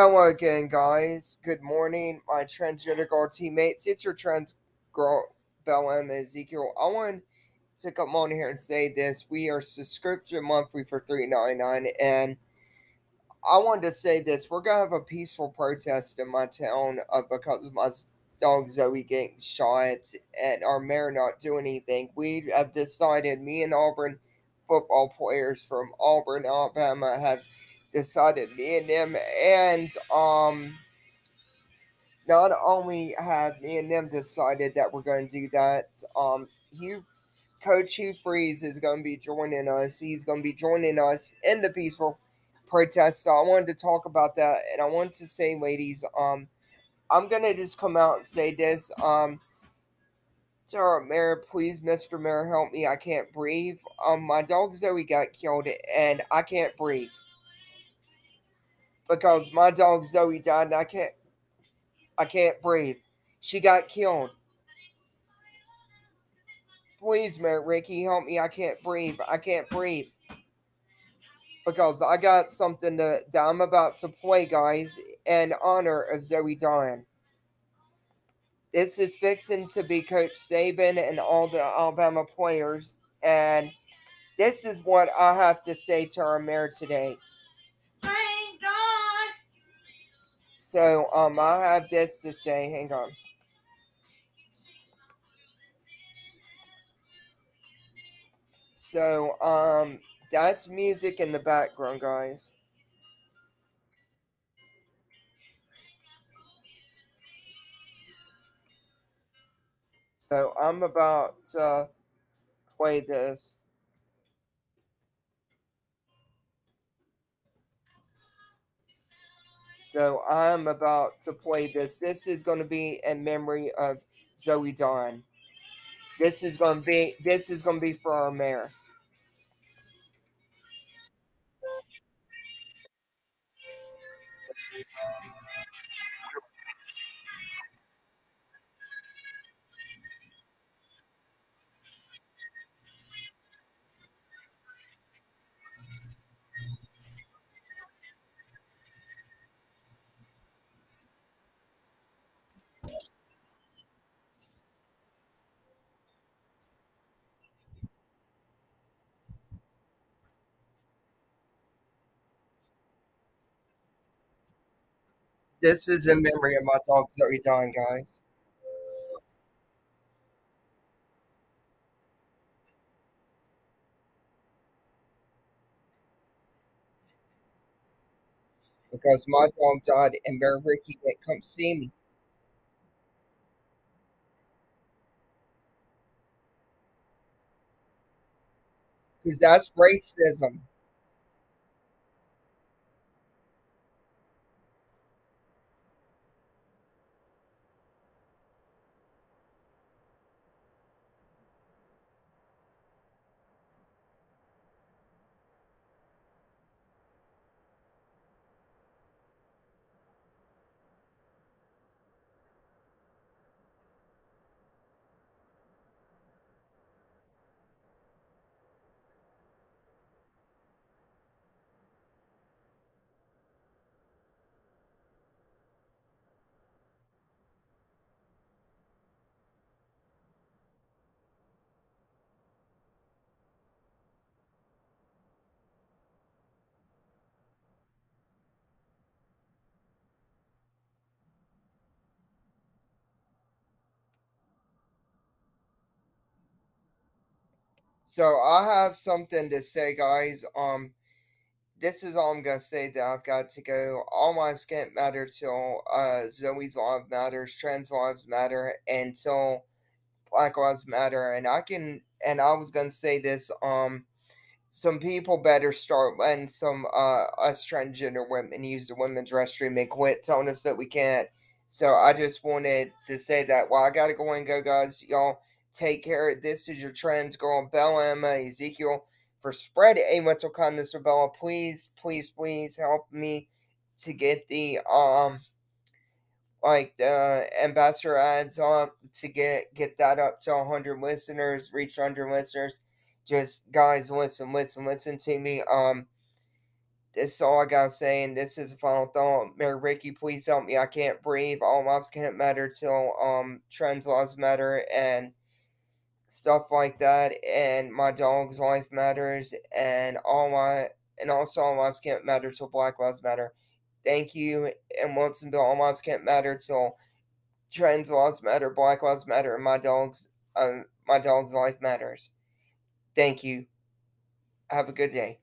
Hello again, guys. Good morning, my transgender girl teammates. It's your trans girl, Bella Ezekiel. I want to come on here and say this. We are subscription monthly for three ninety nine, and I wanted to say this. We're gonna have a peaceful protest in my town uh, because my dog Zoe getting shot and our mayor not doing anything. We have decided, me and Auburn football players from Auburn, Alabama, have decided me and them and um not only have me and them decided that we're going to do that um Hugh coach Hugh Freeze is going to be joining us. He's going to be joining us in the peaceful protest. So i wanted to talk about that and i want to say ladies um i'm going to just come out and say this um our mayor please mr mayor help me. I can't breathe. Um my dog zoe got killed and i can't breathe because my dog Zoe died and I can't I can't breathe. She got killed. Please, Mayor Ricky, help me. I can't breathe. I can't breathe. Because I got something to, that I'm about to play, guys, in honor of Zoe dying. This is fixing to be Coach Saban and all the Alabama players. And this is what I have to say to our mayor today. So um I have this to say. Hang on. So um that's music in the background, guys. So I'm about to play this. So I'm about to play this. This is going to be in memory of Zoe Dawn. This is going to be this is going to be for our mayor. This is in memory of my dog Zoe Dawn, guys. Because my dog died and Mayor Ricky didn't come see me. Because that's racism. So I have something to say, guys. Um, this is all I'm gonna say that I've got to go. All lives can't matter till uh Zoe's life matters, trans lives matter, and until Black Lives Matter. And I can and I was gonna say this, um some people better start letting some uh us transgender women use the women's restroom and quit telling us that we can't. So I just wanted to say that. Well, I gotta go and go, guys. Y'all take care. This is your trans girl, Bella Emma Ezekiel. For spread a mental kindness for Bella, please, please, please help me to get the um like the ambassador ads up to get get that up to 100 listeners, reach 100 listeners. Just guys, listen, listen, listen to me. Um, this is all I gotta say, and this is a final thought. Mayor Ricky, please help me. I can't breathe. All lives can't matter till um trans lives matter and stuff like that. And my dog's life matters, and all my and also all lives can't matter till Black Lives Matter. Thank you, and Watsonville, all lives can't matter till trans lives matter, Black Lives Matter, and my dog's um my dog's life matters. Thank you. Have a good day.